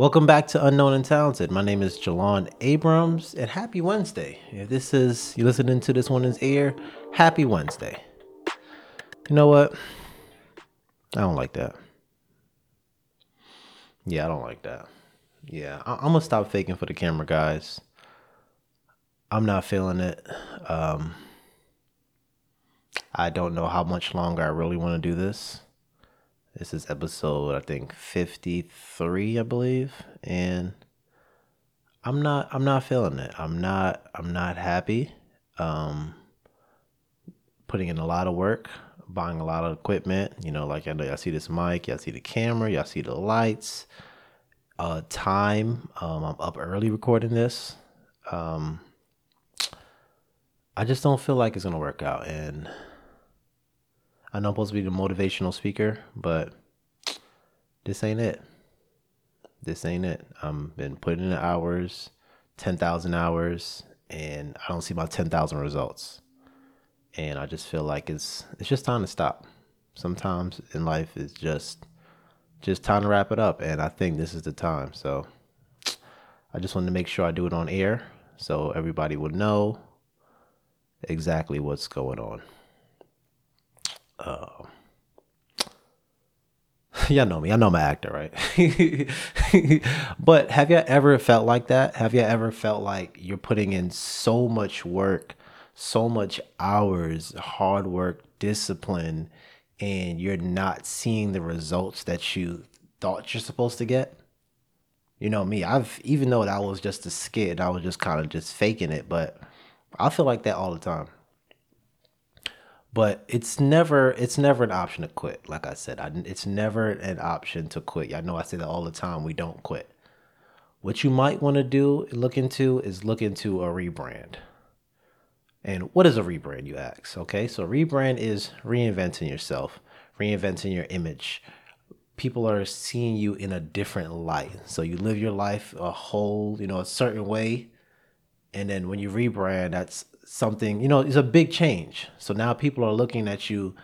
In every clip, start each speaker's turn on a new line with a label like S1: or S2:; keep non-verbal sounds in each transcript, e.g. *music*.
S1: Welcome back to Unknown and Talented. My name is Jalon Abrams, and happy Wednesday. If this is you listening to this one in air, happy Wednesday. You know what? I don't like that. Yeah, I don't like that. Yeah, I- I'm gonna stop faking for the camera, guys. I'm not feeling it. Um, I don't know how much longer I really want to do this. This is episode I think 53, I believe, and I'm not I'm not feeling it. I'm not I'm not happy. Um putting in a lot of work, buying a lot of equipment, you know, like I know y'all see this mic, y'all see the camera, y'all see the lights. Uh time, um I'm up early recording this. Um I just don't feel like it's to work out and I know I'm supposed to be the motivational speaker, but this ain't it. This ain't it. I'm been putting in the hours, ten thousand hours, and I don't see my ten thousand results. And I just feel like it's it's just time to stop. Sometimes in life it's just just time to wrap it up, and I think this is the time. So I just wanted to make sure I do it on air so everybody would know exactly what's going on. Uh, y'all know me. I know an actor, right? *laughs* but have you ever felt like that? Have you ever felt like you're putting in so much work, so much hours, hard work, discipline, and you're not seeing the results that you thought you're supposed to get? You know me. I've even though that was just a skit, I was just kind of just faking it, but I feel like that all the time but it's never it's never an option to quit like i said. I, it's never an option to quit. I know i say that all the time we don't quit. What you might want to do look into is look into a rebrand. And what is a rebrand you ask okay? So rebrand is reinventing yourself reinventing your image. People are seeing you in a different light. So you live your life a whole you know a certain way. And then when you rebrand that's something, you know, it's a big change. So now people are looking at you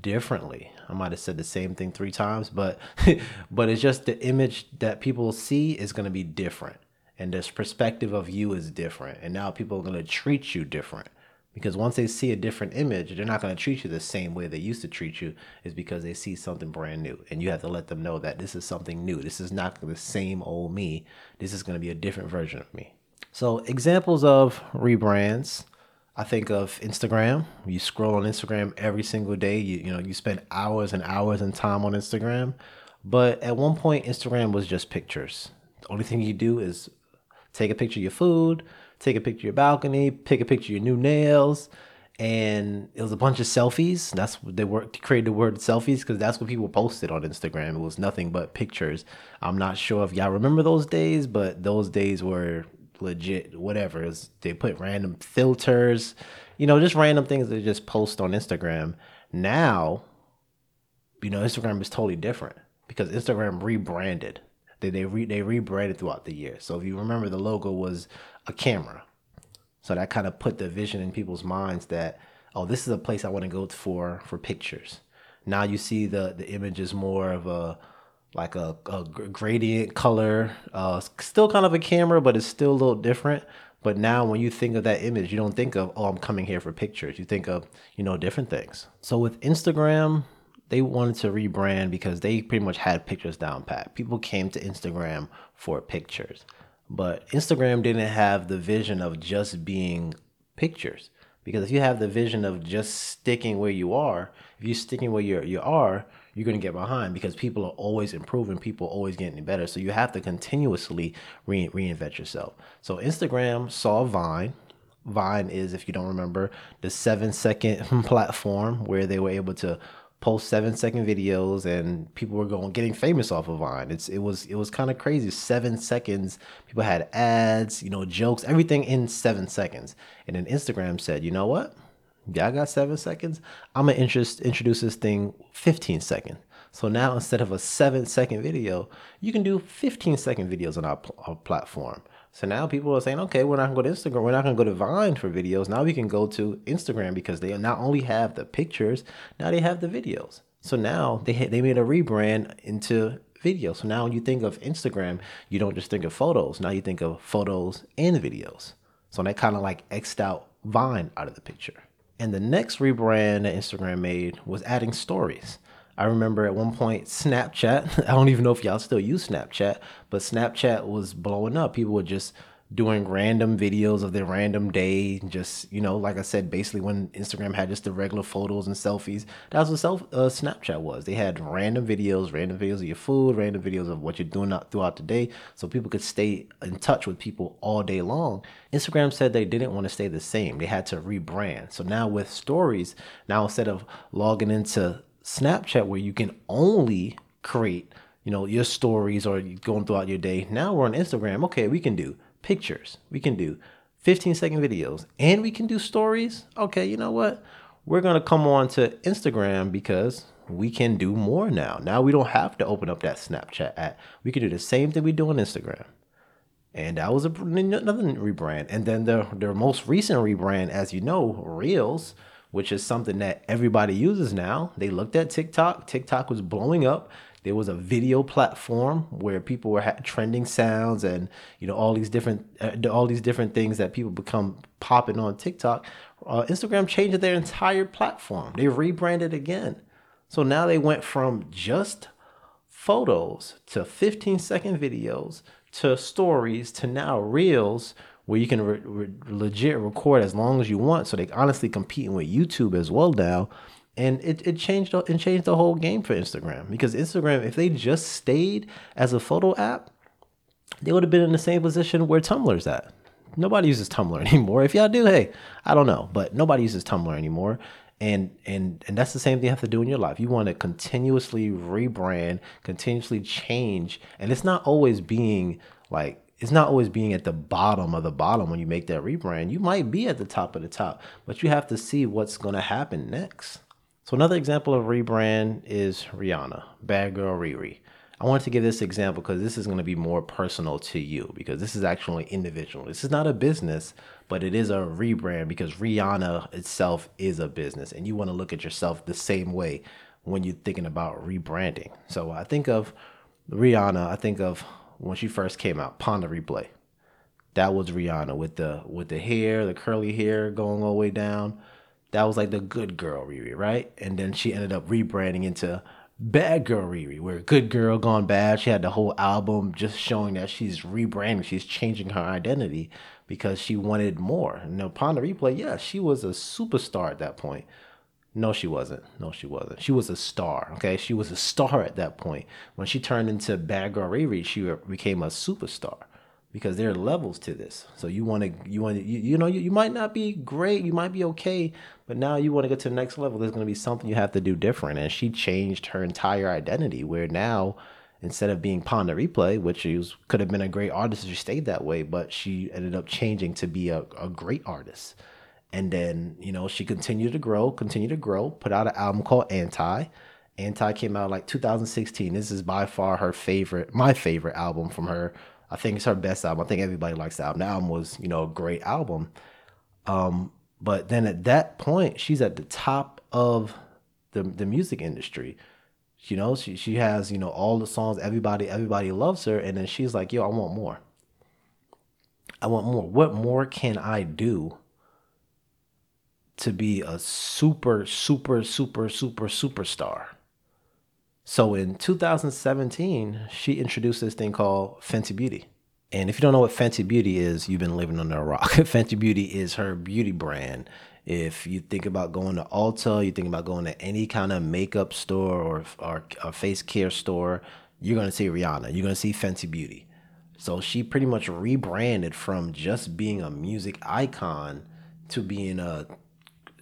S1: differently. I might have said the same thing three times, but *laughs* but it's just the image that people see is going to be different. And this perspective of you is different. And now people are going to treat you different. Because once they see a different image, they're not going to treat you the same way they used to treat you, is because they see something brand new. And you have to let them know that this is something new. This is not the same old me. This is going to be a different version of me. So, examples of rebrands I think of Instagram. You scroll on Instagram every single day. You you know you spend hours and hours and time on Instagram. But at one point, Instagram was just pictures. The only thing you do is take a picture of your food, take a picture of your balcony, pick a picture of your new nails, and it was a bunch of selfies. That's what they were created the word selfies because that's what people posted on Instagram. It was nothing but pictures. I'm not sure if y'all remember those days, but those days were legit whatever. They put random filters, you know, just random things they just post on Instagram. Now, you know, Instagram is totally different because Instagram rebranded. They they re, they rebranded throughout the year. So if you remember, the logo was a camera. So that kind of put the vision in people's minds that oh, this is a place I want to go for for pictures. Now you see the the image is more of a like a, a gradient color. Uh, still kind of a camera, but it's still a little different. But now, when you think of that image, you don't think of, oh, I'm coming here for pictures. You think of, you know, different things. So with Instagram, they wanted to rebrand because they pretty much had pictures down pat. People came to Instagram for pictures. But Instagram didn't have the vision of just being pictures. Because if you have the vision of just sticking where you are, if you're sticking where you you are, you're going to get behind because people are always improving, people are always getting better. So you have to continuously re- reinvent yourself. So Instagram saw Vine. Vine is, if you don't remember, the seven second *laughs* platform where they were able to post seven second videos and people were going getting famous off of Vine. It's it was it was kind of crazy. Seven seconds. People had ads, you know, jokes, everything in seven seconds. And then Instagram said, you know what? Y'all got seven seconds. I'm gonna interest, introduce this thing 15 seconds. So now instead of a seven second video, you can do 15 second videos on our, our platform. So now people are saying, okay, we're not gonna go to Instagram, we're not gonna go to Vine for videos. Now we can go to Instagram because they not only have the pictures, now they have the videos. So now they they made a rebrand into video. So now when you think of Instagram, you don't just think of photos. Now you think of photos and videos. So that kind of like X'd out Vine out of the picture. And the next rebrand that Instagram made was adding stories. I remember at one point Snapchat, *laughs* I don't even know if y'all still use Snapchat, but Snapchat was blowing up. People were just doing random videos of their random day. Just you know, like I said, basically when Instagram had just the regular photos and selfies, that's what self uh, Snapchat was. They had random videos, random videos of your food, random videos of what you're doing throughout the day, so people could stay in touch with people all day long. Instagram said they didn't want to stay the same. They had to rebrand. So now with stories, now instead of logging into Snapchat where you can only create you know your stories or going throughout your day now we're on instagram okay we can do pictures. We can do 15 second videos and we can do stories. Okay, you know what? We're going to come on to Instagram because we can do more now. Now we don't have to open up that Snapchat app. We can do the same thing we do on Instagram. And that was a, another rebrand. And then the, their most recent rebrand, as you know, Reels, which is something that everybody uses now. They looked at TikTok. TikTok was blowing up there was a video platform where people were ha- trending sounds and you know all these different uh, all these different things that people become popping on TikTok. Uh, Instagram changed their entire platform. They rebranded again. So now they went from just photos to 15 second videos to stories to now reels where you can re- re- legit record as long as you want. So they honestly competing with YouTube as well now and it, it changed it changed the whole game for Instagram because Instagram if they just stayed as a photo app they would have been in the same position where Tumblr's at. Nobody uses Tumblr *laughs* anymore. If y'all do, hey, I don't know, but nobody uses Tumblr anymore. And and and that's the same thing you have to do in your life. You want to continuously rebrand, continuously change, and it's not always being like it's not always being at the bottom of the bottom when you make that rebrand. You might be at the top of the top, but you have to see what's going to happen next. So another example of rebrand is Rihanna, Bad Girl Riri. I wanted to give this example because this is going to be more personal to you because this is actually individual. This is not a business, but it is a rebrand because Rihanna itself is a business and you want to look at yourself the same way when you're thinking about rebranding. So I think of Rihanna, I think of when she first came out, Pon de Replay. That was Rihanna with the with the hair, the curly hair going all the way down that was like the good girl Riri, right? And then she ended up rebranding into Bad Girl Riri, where Good Girl Gone Bad. She had the whole album just showing that she's rebranding, she's changing her identity because she wanted more. And Pon de Replay, yeah, she was a superstar at that point. No, she wasn't. No, she wasn't. She was a star. Okay, she was a star at that point. When she turned into Bad Girl Riri, she became a superstar because there are levels to this. So you want to, you want to, you, you know, you, you might not be great, you might be okay, but now you want to get to the next level. There's going to be something you have to do different. And she changed her entire identity where now, instead of being Pon de Replay, which she could have been a great artist if she stayed that way, but she ended up changing to be a, a great artist. And then, you know, she continued to grow, continued to grow, put out an album called Anti. Anti came out like 2016. This is by far her favorite, my favorite album from her I think it's her best album. I think everybody likes the album. The album was, you know, a great album. Um, but then at that point, she's at the top of the the music industry. You know, she she has, you know, all the songs, everybody, everybody loves her, and then she's like, yo, I want more. I want more. What more can I do to be a super, super, super, super, superstar? So in 2017, she introduced this thing called Fenty Beauty. And if you don't know what Fenty Beauty is, you've been living under a rock. *laughs* Fenty Beauty is her beauty brand. If you think about going to Ulta, you think about going to any kind of makeup store or, or a face care store, you're going to see Rihanna. You're going to see Fenty Beauty. So she pretty much rebranded from just being a music icon to being a,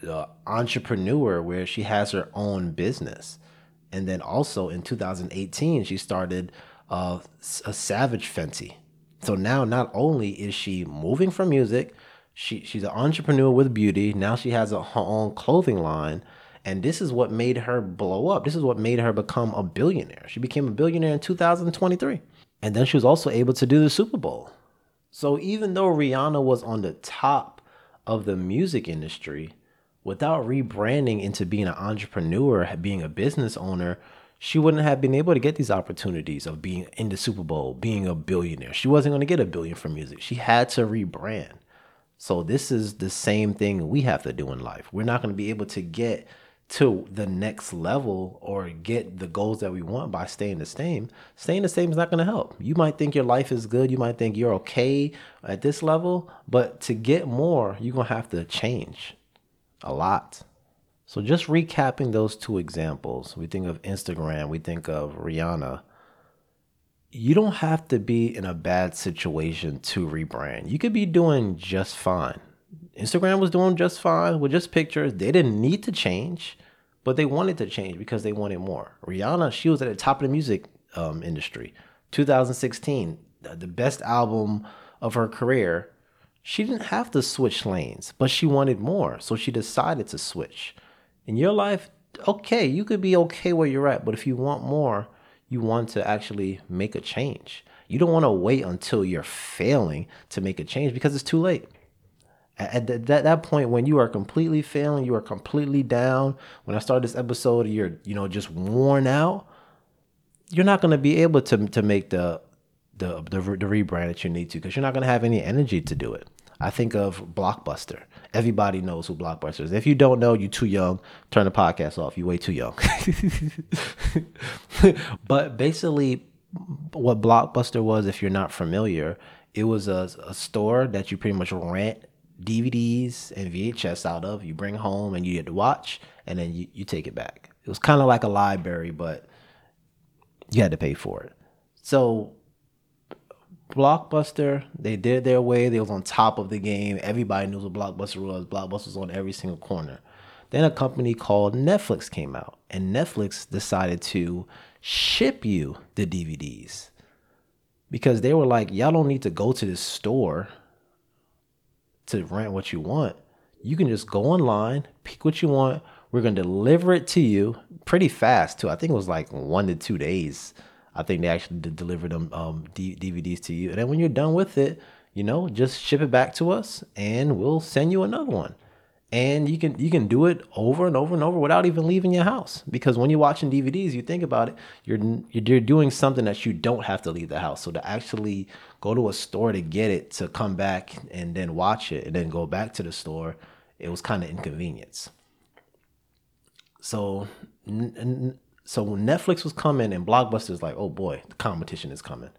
S1: a entrepreneur where she has her own business. And then also in 2018, she started uh, a Savage Fenty. So now not only is she moving from music, she she's an entrepreneur with beauty. Now she has a, her own clothing line. And this is what made her blow up. This is what made her become a billionaire. She became a billionaire in 2023. And then she was also able to do the Super Bowl. So even though Rihanna was on the top of the music industry, without rebranding into being an entrepreneur, being a business owner, she wouldn't have been able to get these opportunities of being in the Super Bowl, being a billionaire. She wasn't going to get a billion from music. She had to rebrand. So this is the same thing we have to do in life. We're not going to be able to get to the next level or get the goals that we want by staying the same. Staying the same is not going to help. You might think your life is good, you might think you're okay at this level, but to get more, you're going to have to change a lot. So just recapping those two examples, we think of Instagram, we think of Rihanna. You don't have to be in a bad situation to rebrand. You could be doing just fine. Instagram was doing just fine with just pictures. They didn't need to change, but they wanted to change because they wanted more. Rihanna, she was at the top of the music um, industry. 2016, the best album of her career. She didn't have to switch lanes, but she wanted more. So she decided to switch in your life, okay, you could be okay where you're at, but if you want more, you want to actually make a change. You don't want to wait until you're failing to make a change because it's too late. At that, that point, when you are completely failing, you are completely down. When I started this episode, you're you know just worn out. You're not going to be able to to make the the the, the rebrand that you need to because you're not going to have any energy to do it. I think of Blockbuster. Everybody knows who Blockbuster is. If you don't know, you're too young. Turn the podcast off. You're way too young. *laughs* but basically, what Blockbuster was, if you're not familiar, it was a, a store that you pretty much rent DVDs and VHS out of. You bring home and you get to watch, and then you, you take it back. It was kind of like a library, but you had to pay for it. So Blockbuster, they did their way. They was on top of the game. Everybody knew what Blockbuster was. Blockbuster was on every single corner. Then a company called Netflix came out, and Netflix decided to ship you the DVDs because they were like, y'all don't need to go to the store to rent what you want. You can just go online, pick what you want. We're gonna deliver it to you pretty fast too. I think it was like one to two days I think they actually deliver them um, D- DVDs to you. And then when you're done with it, you know, just ship it back to us, and we'll send you another one. And you can you can do it over and over and over without even leaving your house. Because when you're watching DVDs, you think about it, you're you're doing something that you don't have to leave the house. So to actually go to a store to get it, to come back and then watch it, and then go back to the store, it was kind of inconvenience. So n- n- so when Netflix was coming and Blockbuster's like, oh boy, the competition is coming.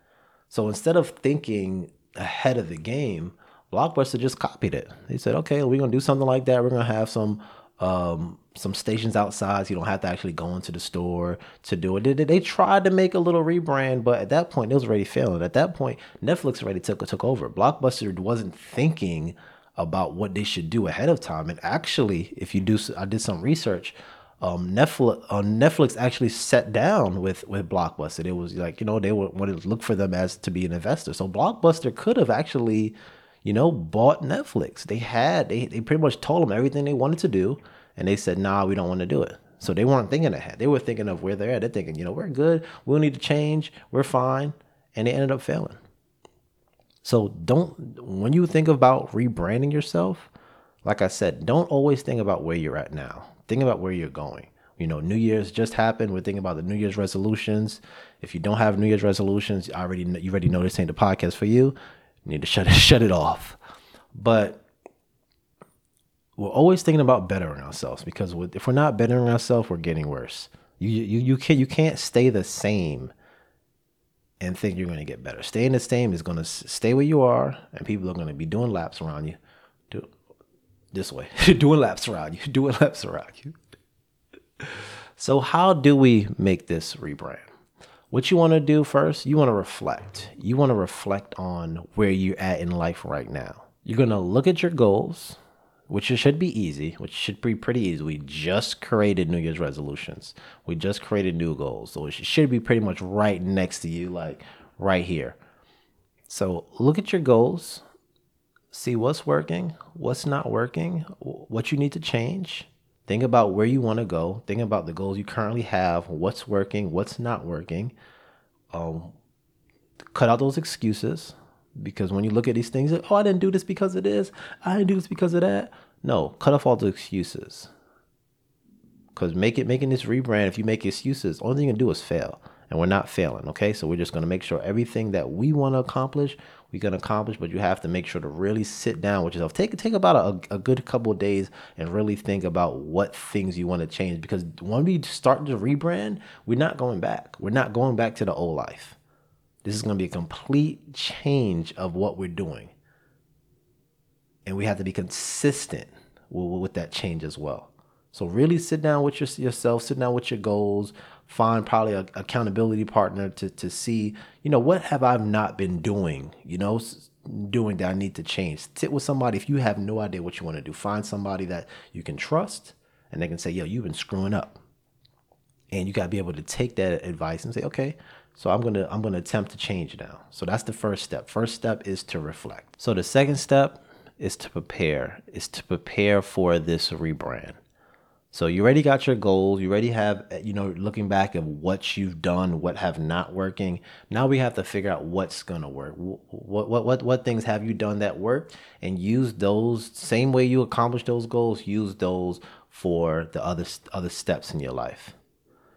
S1: So instead of thinking ahead of the game, Blockbuster just copied it. They said, okay, we're gonna do something like that. We're gonna have some um, some stations outside, so you don't have to actually go into the store to do it. They, they tried to make a little rebrand, but at that point, it was already failing. At that point, Netflix already took took over. Blockbuster wasn't thinking about what they should do ahead of time. And actually, if you do, I did some research um, Netflix uh, Netflix actually sat down with with Blockbuster. It was like you know they wanted to look for them as to be an investor. So Blockbuster could have actually, you know, bought Netflix. They had they they pretty much told them everything they wanted to do, and they said, "Nah, we don't want to do it." So they weren't thinking ahead. They were thinking of where they're at. They're thinking, you know, we're good. We don't need to change. We're fine, and they ended up failing. So don't when you think about rebranding yourself, like I said, don't always think about where you're at now think about where you're going. You know, New Year's just happened. We're thinking about the New Year's resolutions. If you don't have New Year's resolutions, already you already know this ain't the podcast for you. You need to shut it *laughs* shut it off. But we're always thinking about bettering ourselves because if we're not bettering ourselves, we're getting worse. You you you can't you can't stay the same and think you're going to get better. Staying the same is going to stay where you are, and people are going to be doing laps around you. This way, *laughs* doing laps around you, *laughs* doing laps around you. So, how do we make this rebrand? What you want to do first, you want to reflect. You want to reflect on where you're at in life right now. You're going to look at your goals, which should be easy, which should be pretty easy. We just created New Year's resolutions. We just created new goals. So it should be pretty much right next to you, like right here. So look at your goals, see what's working, what's not working, what you need to change. Think about where you want to go. Think about the goals you currently have, what's working, what's not working. Um, cut out those excuses because when you look at these things, oh, I didn't do this because of this, I didn't do this because of that. No, cut off all the excuses. because make it making this rebrand. If you make excuses, only thing you can do is fail, and we're not failing. Okay, so we're just gonna make sure everything that we want to accomplish, we can accomplish. But you have to make sure to really sit down with yourself. Take take about a, a good couple days and really think about what things you want to change. Because when we start to rebrand, we're not going back. We're not going back to the old life. This is gonna be a complete change of what we're doing, and we have to be consistent with, with that change as well. So really sit down with your, yourself, sit down with your goals, find probably an accountability partner to, to see, you know, what have I not been doing, you know, doing that I need to change. Sit with somebody if you have no idea what you want to do. Find somebody that you can trust and they can say, yo, you've been screwing up. And you got to be able to take that advice and say, okay, so I'm going to I'm going to attempt to change now. So that's the first step. First step is to reflect. So the second step is to prepare, is to prepare for this rebrand. So you already got your goals. You already have, you know, looking back at what you've done, what have not working. Now we have to figure out what's gonna work. What what what what things have you done that work, and use those same way you accomplish those goals. Use those for the other other steps in your life.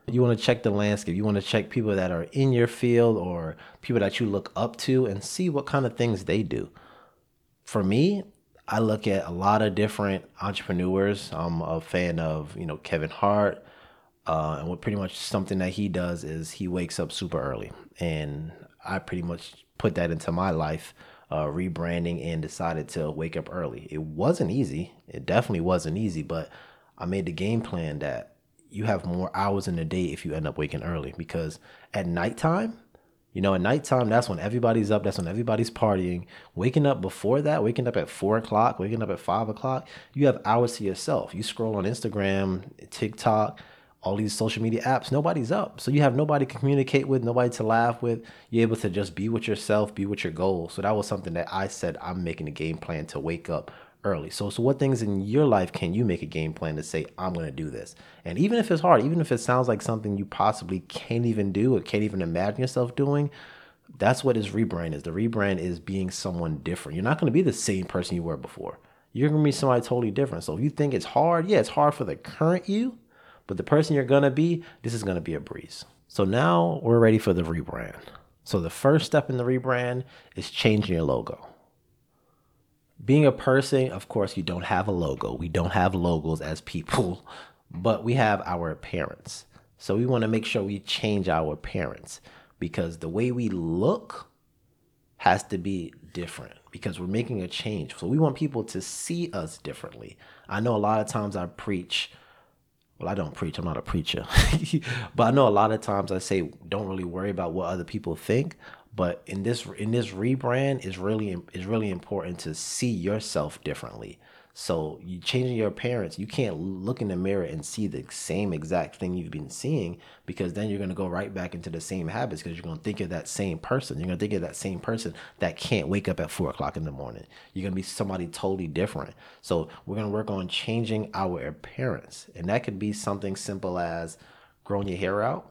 S1: You want to check the landscape. You want to check people that are in your field or people that you look up to, and see what kind of things they do. For me, I look at a lot of different entrepreneurs. I'm a fan of, you know, Kevin Hart. Uh, and what pretty much something that he does is he wakes up super early. And I pretty much put that into my life, uh, rebranding and decided to wake up early. It wasn't easy. It definitely wasn't easy, but I made the game plan that you have more hours in the day if you end up waking early because at nighttime, you know, at nighttime, that's when everybody's up. That's when everybody's partying. Waking up before that, waking up at four o'clock, waking up at five o'clock, you have hours to yourself. You scroll on Instagram, TikTok, all these social media apps, nobody's up. So you have nobody to communicate with, nobody to laugh with. You're able to just be with yourself, be with your goals. So that was something that I said I'm making a game plan to wake up early. So, so what things in your life can you make a game plan to say, I'm going to do this? And even if it's hard, even if it sounds like something you possibly can't even do or can't even imagine yourself doing, that's what his rebrand is. The rebrand is being someone different. You're not going to be the same person you were before. You're going to be somebody totally different. So if you think it's hard, yeah, it's hard for the current you, but the person you're going to be, this is going to be a breeze. So now we're ready for the rebrand. So the first step in the rebrand is changing your logo being a person, of course, you don't have a logo. We don't have logos as people, *laughs* but we have our appearance. So we want to make sure we change our appearance because the way we look has to be different because we're making a change. So we want people to see us differently. I know a lot of times I preach well, I don't preach. I'm not a preacher. *laughs* but I know a lot of times I say don't really worry about what other people think, but in this in this rebrand is really is really important to see yourself differently. So you changing your appearance you can't look in the mirror and see the same exact thing you've been seeing because then you're to go right back into the same habits because you're to think of that same person. You're to think of that same person that can't wake up at four o'clock in the morning. You're to be somebody totally different. So we're to work on changing our appearance and that could be something simple as growing your hair out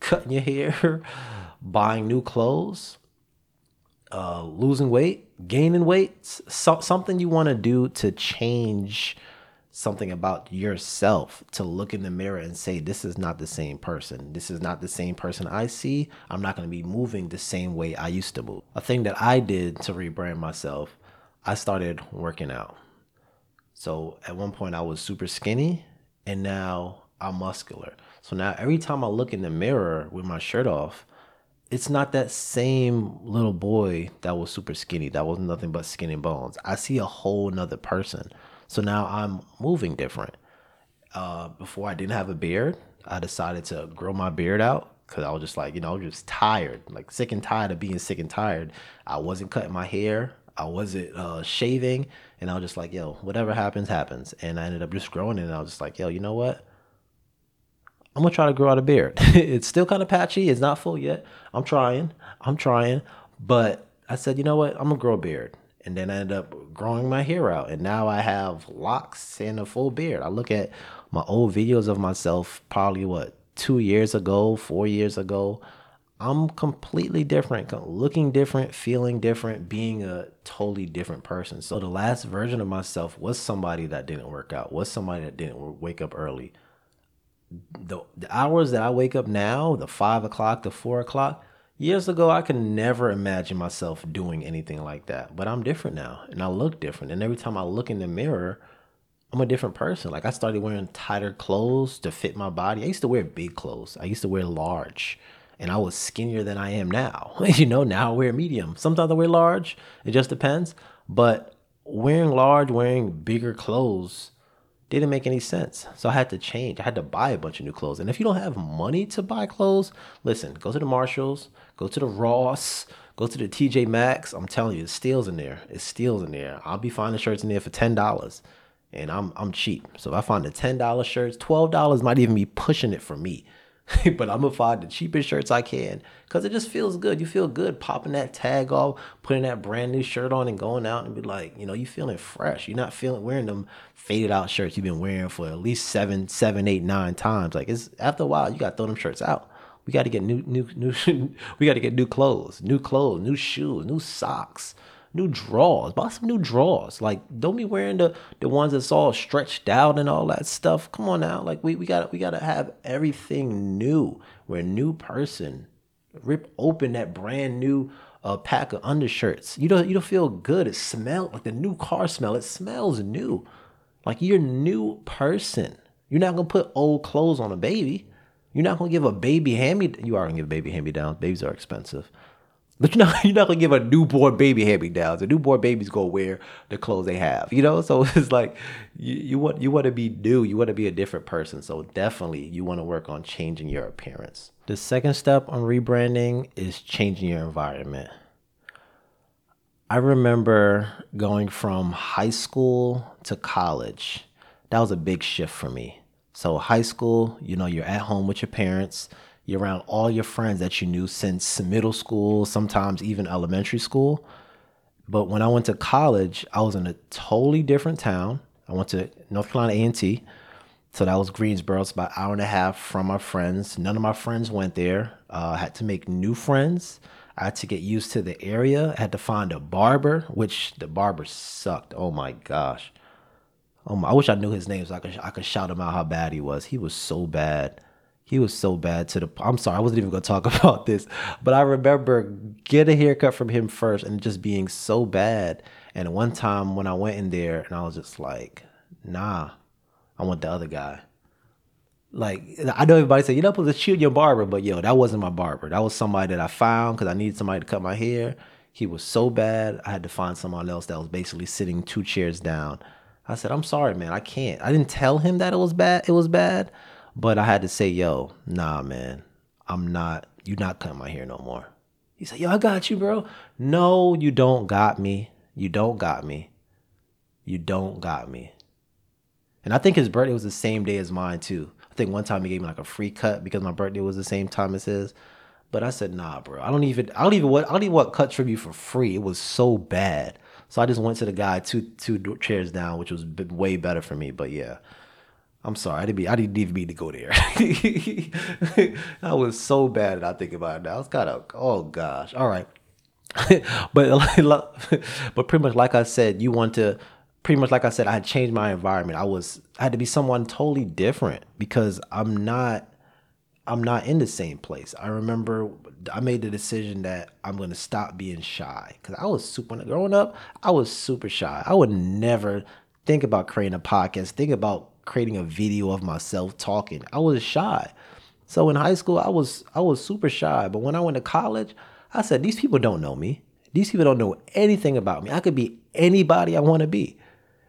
S1: cutting your hair, *laughs* buying new clothes, uh, losing weight, gaining weight, so, something you want to do to change something about yourself to look in the mirror and say, This is not the same person. This is not the same person I see. I'm not going to be moving the same way I used to move. A thing that I did to rebrand myself, I started working out. So at one point, I was super skinny, and now I'm muscular. So now every time I look in the mirror with my shirt off, it's not that same little boy that was super skinny. That was nothing but skin and bones. I see a whole nother person. So now I'm moving different. Uh, before I didn't have a beard, I decided to grow my beard out because I was just like, you know, I was just tired, like sick and tired of being sick and tired. I wasn't cutting my hair. I wasn't uh, shaving. And I was just like, yo, whatever happens, happens. And I ended up just growing it. And I was just like, yo, you know what? I'm gonna try to grow out a beard. *laughs* it's still kind of patchy. It's not full yet. I'm trying. I'm trying. But I said, you know what? I'm gonna grow a beard. And then I ended up growing my hair out. And now I have locks and a full beard. I look at my old videos of myself, probably what, two years ago, four years ago. I'm completely different, looking different, feeling different, being a totally different person. So the last version of myself was somebody that didn't work out, was somebody that didn't wake up early the, the hours that I wake up now, the five o'clock, the four o'clock, years ago, I could never imagine myself doing anything like that. But I'm different now and I look different. And every time I look in the mirror, I'm a different person. Like I started wearing tighter clothes to fit my body. I used to wear big clothes. I used to wear large and I was skinnier than I am now. *laughs* you know, now I wear medium. Sometimes I wear large. It just depends. But wearing large, wearing bigger clothes didn't make any sense. So I had to change. I had to buy a bunch of new clothes. And if you don't have money to buy clothes, listen, go to the Marshalls, go to the Ross, go to the TJ Maxx. I'm telling you, it's steals in there. It's steals in there. I'll be finding shirts in there for ten dollars. And I'm I'm cheap. So if I find the ten dollar shirts, twelve dollars might even be pushing it for me. *laughs* but I'm gonna find the cheapest shirts I can because it just feels good. You feel good popping that tag off, putting that brand new shirt on, and going out and be like, you know, you feeling fresh. You're not feeling wearing them faded out shirts you've been wearing for at least seven, seven, eight, nine times. Like it's after a while, you gotta throw them shirts out. We got to get new, new, new. *laughs* we got to get new clothes, new clothes, new shoes, new socks new drawers. Buy some new drawers. Like, don't be wearing the the ones that's all stretched out and all that stuff. Come on now. Like, we we got we got to have everything new. We're a new person. Rip open that brand new uh, pack of undershirts. You don't you don't feel good. It smells like the new car smell. It smells new. Like you're a new person. You're not gonna put old clothes on a baby. You're not gonna give a baby hand me. You are gonna give baby hand me down. Babies are expensive. But you're not, *laughs* you're not gonna give a newborn baby hand downs. A newborn baby's gonna wear the clothes they have, you know. So *laughs* it's like you, you want you want to be new. You want to be a different person. So definitely you want to work on changing your appearance. The second step on rebranding is changing your environment. I remember going from high school to college. That was a big shift for me. So high school, you know, you're at home with your parents you're around all your friends that you knew since middle school, sometimes even elementary school. But when I went to college, I was in a totally different town. I went to North Carolina A&T. So that was Greensboro. It's about an hour and a half from my friends. None of my friends went there. Uh, I had to make new friends. I had to get used to the area. I had to find a barber, which the barber sucked. Oh my gosh. My, I wish I knew his name so I could I could shout him out how bad he was. He was so bad. He was so bad to the. I'm sorry, I wasn't even gonna talk *laughs* about this, but I remember get a haircut from him first and just being so bad. And one time when I went in there and I was just like, nah, I want the other guy. Like I know everybody say you're not supposed to shoot your barber, but yo, that wasn't my barber. That was somebody that I found because I needed somebody to cut my hair. He was so bad, I had to find someone else that was basically sitting two chairs down. I said, I'm sorry, man, I can't. I didn't tell him that it was bad. It was bad, but I had to say, yo, nah, man, I'm not, you not cutting my hair no more. He said, yo, I got you, bro. No, you don't got me. You don't got me. You don't got me. And I think his birthday was the same day as mine too. I think one time he gave me like a free cut because my birthday was the same time as his. But I said, nah, bro. I don't even I don't even what I don't even want cuts from you for free. It was so bad. So I just went to the guy two two chairs down, which was way better for me. But yeah, I'm sorry, I didn't be, I didn't even mean to go there. *laughs* that was so bad that I think about it now. It's kind of oh gosh. All right, *laughs* but *laughs* but pretty much like I said, you want to pretty much like I said, I had changed my environment. I was I had to be someone totally different because I'm not I'm not in the same place. I remember I made the decision that I'm going to stop being shy because I was super growing up. I was super shy. I would never think about creating a podcast, think about creating a video of myself talking. I was shy. So in high school, I was I was super shy. But when I went to college, I said, these people don't know me. These people don't know anything about me. I could be anybody I want to be.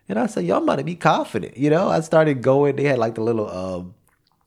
S1: And I said, y'all about to be confident. You know, I started going. They had like the little um,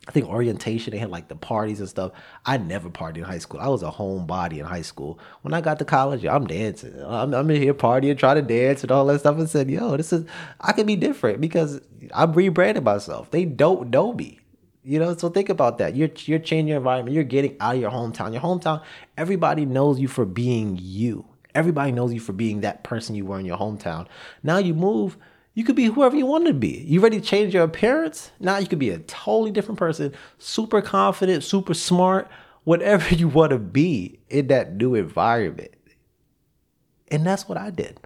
S1: I think orientation, they had like the parties and stuff. I never partied in high school. I was a homebody in high school. When I got to college, I'm dancing. I'm, I'm in here partying, trying to dance and all that stuff. And said, yo, this is, I can be different because I'm rebranding myself. They don't know me. You know, so think about that. You're you're changing your environment. You're getting out of your hometown. Your hometown, everybody knows you for being you. Everybody knows you for being that person you were in your hometown. Now you move you could be whoever you want to be. You ready to change your appearance? Now you could be a totally different person, super confident, super smart, whatever *laughs* you want to be in that new environment. And that's what I did.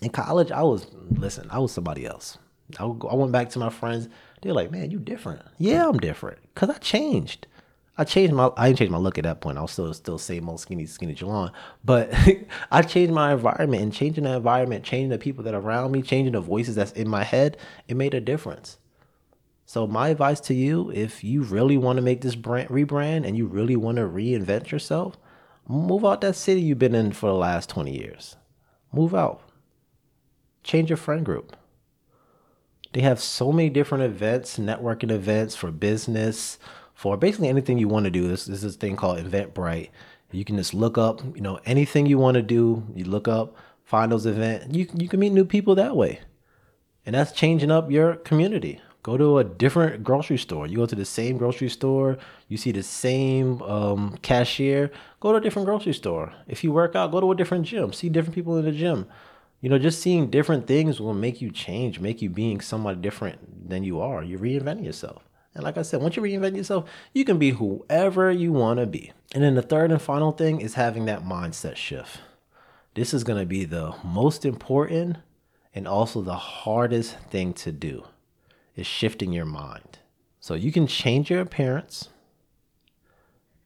S1: In college, I was, listen, I was somebody else. I, I went back to my friends. They're like, man, you different. Yeah, I'm different because I changed. I changed my I didn't change my look at that point. I was still still same old skinny skinny Jalon. But *laughs* I changed my environment and changing the environment, changing the people that are around me, changing the voices that's in my head, it made a difference. So my advice to you, if you really want to make this brand rebrand and you really want to reinvent yourself, move out that city you've been in for the last 20 years. Move out. Change your friend group. They have so many different events, networking events for business, for basically anything you want to do. This, this is this thing called Eventbrite. You can just look up, you know, anything you want to do. You look up, find those events. You you can meet new people that way, and that's changing up your community. Go to a different grocery store. You go to the same grocery store. You see the same um, cashier. Go to a different grocery store. If you work out, go to a different gym. See different people in the gym. You know, just seeing different things will make you change, make you being somewhat different than you are. You're reinventing yourself. And like I said, once you reinvent yourself, you can be whoever you want to be. And then the third and final thing is having that mindset shift. This is going to be the most important and also the hardest thing to do is shifting your mind. So you can change your appearance,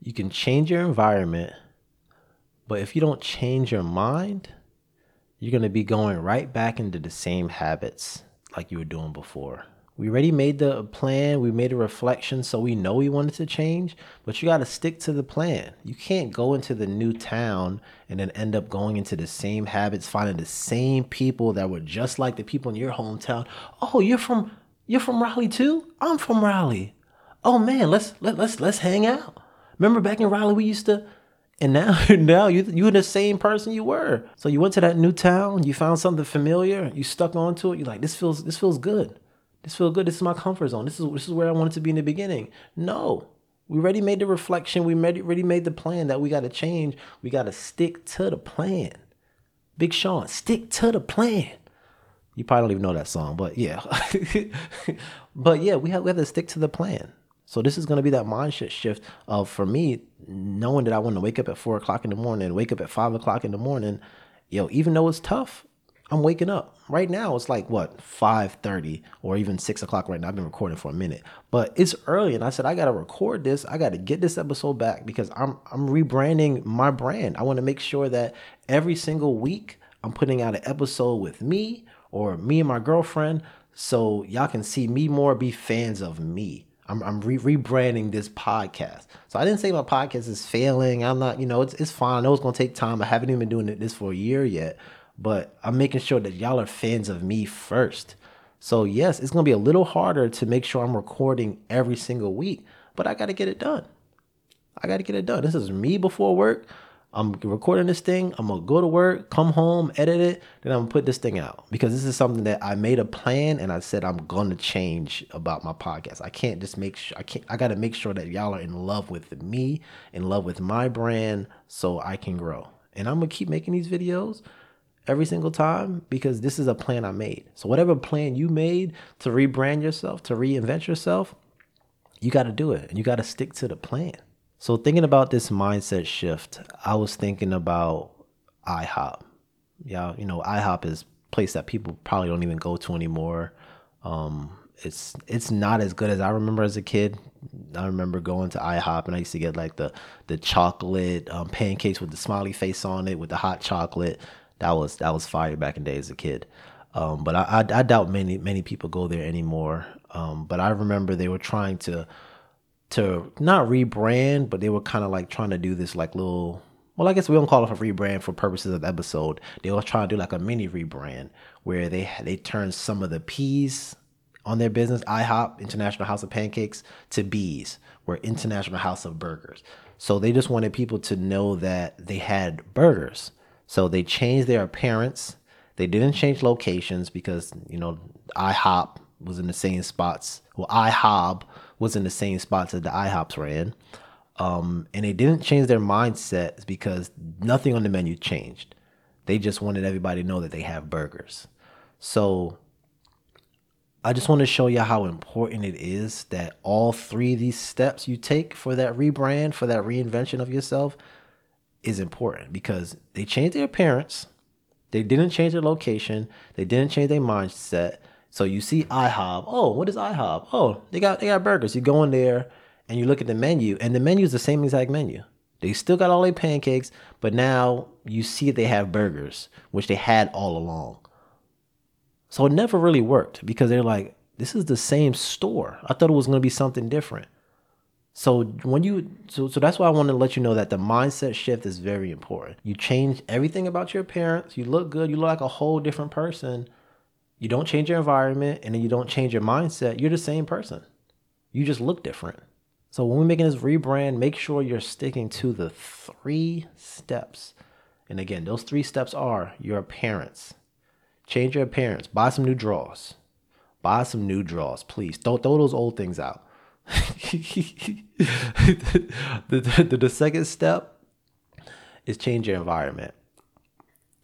S1: you can change your environment, but if you don't change your mind, you're going to be going right back into the same habits like you were doing before. We already made the plan, we made a reflection, so we know we wanted to change, but you got to stick to the plan. You can't go into the new town and then end up going into the same habits, finding the same people that were just like the people in your hometown. Oh, you're from you're from Raleigh too? I'm from Raleigh. Oh man, let's let, let's let's hang out. Remember back in Raleigh we used to and now *laughs* now you you're the same person you were. So you went to that new town, you found something familiar, you stuck onto it, you're like, this feels this feels good. This feels good. This is my comfort zone. This is this is where I wanted to be in the beginning. No. We already made the reflection. We made, already made the plan that we got to change. We got to stick to the plan. Big Sean, stick to the plan. You probably don't even know that song, but yeah. *laughs* but yeah, we have, we have to stick to the plan. So this is going to be that mindset shift of, for me, knowing that I want to wake up at four o'clock in the morning, wake up at five o'clock in the morning. Yo, even though it's tough, I'm waking up. Right now it's like what, 5:30 or even six o'clock right now. I've been recording for a minute. But it's early and I said I gotta record this. I gotta get this episode back because I'm I'm rebranding my brand. I want to make sure that every single week I'm putting out an episode with me or me and my girlfriend so y'all can see me more, be fans of me. I'm, I'm re- rebranding this podcast. So I didn't say my podcast is failing. I'm not, you know, it's, it's fine. I know it's going to take time. I haven't even been doing this for a year yet but I'm making sure that y'all are fans of me first. So, yes, it's going to be a little harder to make sure I'm recording every single week, but I got to get it done. I got to get it done. This is me before work. I'm recording this thing. I'm gonna go to work, come home, edit it, then I'm gonna put this thing out because this is something that I made a plan and I said I'm gonna change about my podcast. I can't just make sure I can't. I gotta make sure that y'all are in love with me, in love with my brand, so I can grow. And I'm gonna keep making these videos every single time because this is a plan I made. So whatever plan you made to rebrand yourself, to reinvent yourself, you got to do it and you got to stick to the plan. So thinking about this mindset shift, I was thinking about IHOP. Yeah, you know, IHOP is place that people probably don't even go to anymore. Um, it's it's not as good as I remember as a kid. I remember going to IHOP and I used to get like the the chocolate um, pancakes with the smiley face on it with the hot chocolate that was that was fire back in the day as a kid. Um, but I, I, I doubt many many people go there anymore. Um, but I remember they were trying to to not rebrand, but they were kind of like trying to do this like little. Well, I guess we don't call it a rebrand for purposes of the episode. They were trying to do like a mini rebrand where they they turned some of the P's on their business, IHOP International House of Pancakes, to B's, where International House of Burgers. So they just wanted people to know that they had burgers so they changed their appearance. They didn't change locations because, you know, IHOP was in the same spots. Well, IHOB was in the same spots that the IHOPs ran. Um, and they didn't change their mindset because nothing on the menu changed. They just wanted everybody to know that they have burgers. So I just want to show you how important it is that all three of these steps you take for that rebrand, for that reinvention of yourself, is important because they changed their appearance, they didn't change their location, they didn't change their mindset, So you see IHOP. Oh, what is IHOP? Oh, they got they got burgers. You go in there and you look at the menu, and the menu is the same exact menu. They still got all their pancakes, but now you see they have burgers, which they had all along. So it never really worked because they're like, this is the same store. I thought it was going to be something different. So when you so so that's why I want to let you know that the mindset shift is very important. You change everything about your appearance. You look good. You look like a whole different person. You don't change your environment and then you don't change your mindset. You're the same person. You just look different. So when we're making this rebrand, make sure you're sticking to the three steps. And again, those three steps are your appearance. Change your appearance. Buy some new drawers. Buy some new drawers, please. Don't throw those old things out. *laughs* the, the, the, second step is change your environment.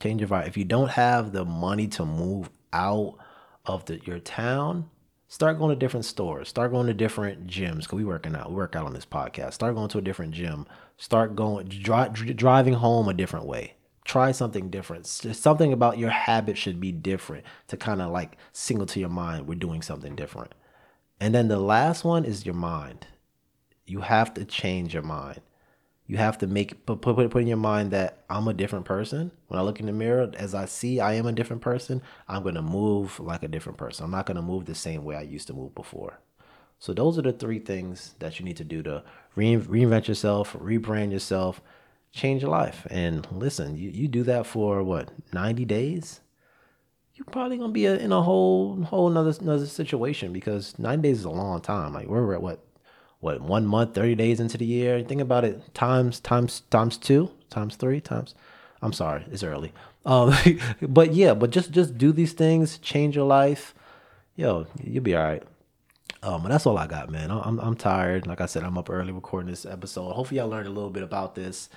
S1: Change your environment. If you don't have the money to move out of the, your town, start going to different stores. Start going to different gyms because we working out. We work out on this podcast. Start going to a different gym. Start going dri- driving home a different way. Try something different. Something about your habit should be different to kind of like single to your mind. We're doing something different. And then the last one is your mind. You have to change your mind. You have to make put, put put in your mind that I'm a different person. When I look in the mirror, as I see I am a different person, I'm gonna move like a different person. I'm not gonna move the same way I used to move before. So those are the three things that you need to do to re- reinvent yourself, rebrand yourself, change your life. And listen, you, you do that for what 90 days you're probably gonna be a, in a whole whole another another situation because nine days is a long time. Like we're at what what one month, thirty days into the year. Think about it times times times two, times three, times. I'm sorry, it's early. Um, *laughs* but yeah, but just just do these things, change your life. Yo, you'll be all right. Um, and that's all I got, man. I'm I'm tired. Like I said, I'm up early recording this episode. Hopefully, y'all learned a little bit about this.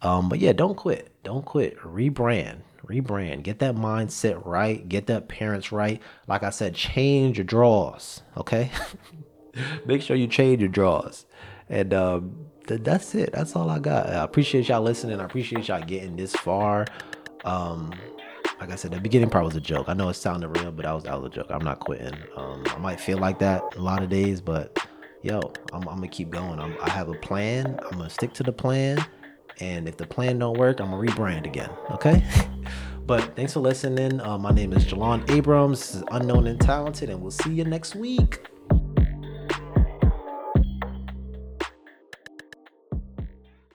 S1: Um, but yeah, don't quit. Don't quit. Rebrand. Rebrand. Get that mindset right. Get that parents right. Like I said, change your draws. Okay. *laughs* Make sure you change your draws. And um, th- that's it. That's all I got. I appreciate y'all listening. I appreciate y'all getting this far. Um, like I said, the beginning part was a joke. I know it sounded real, but that was that was a joke. I'm not quitting. Um, I might feel like that a lot of days, but yo, I'm, I'm gonna keep going. I'm, I have a plan. I'm gonna stick to the plan and if the plan don't work, I'm gonna rebrand again. Okay. *laughs* but thanks for listening. Uh, my name is Jalon Abrams. This is Unknown and Talented, and we'll see you next week.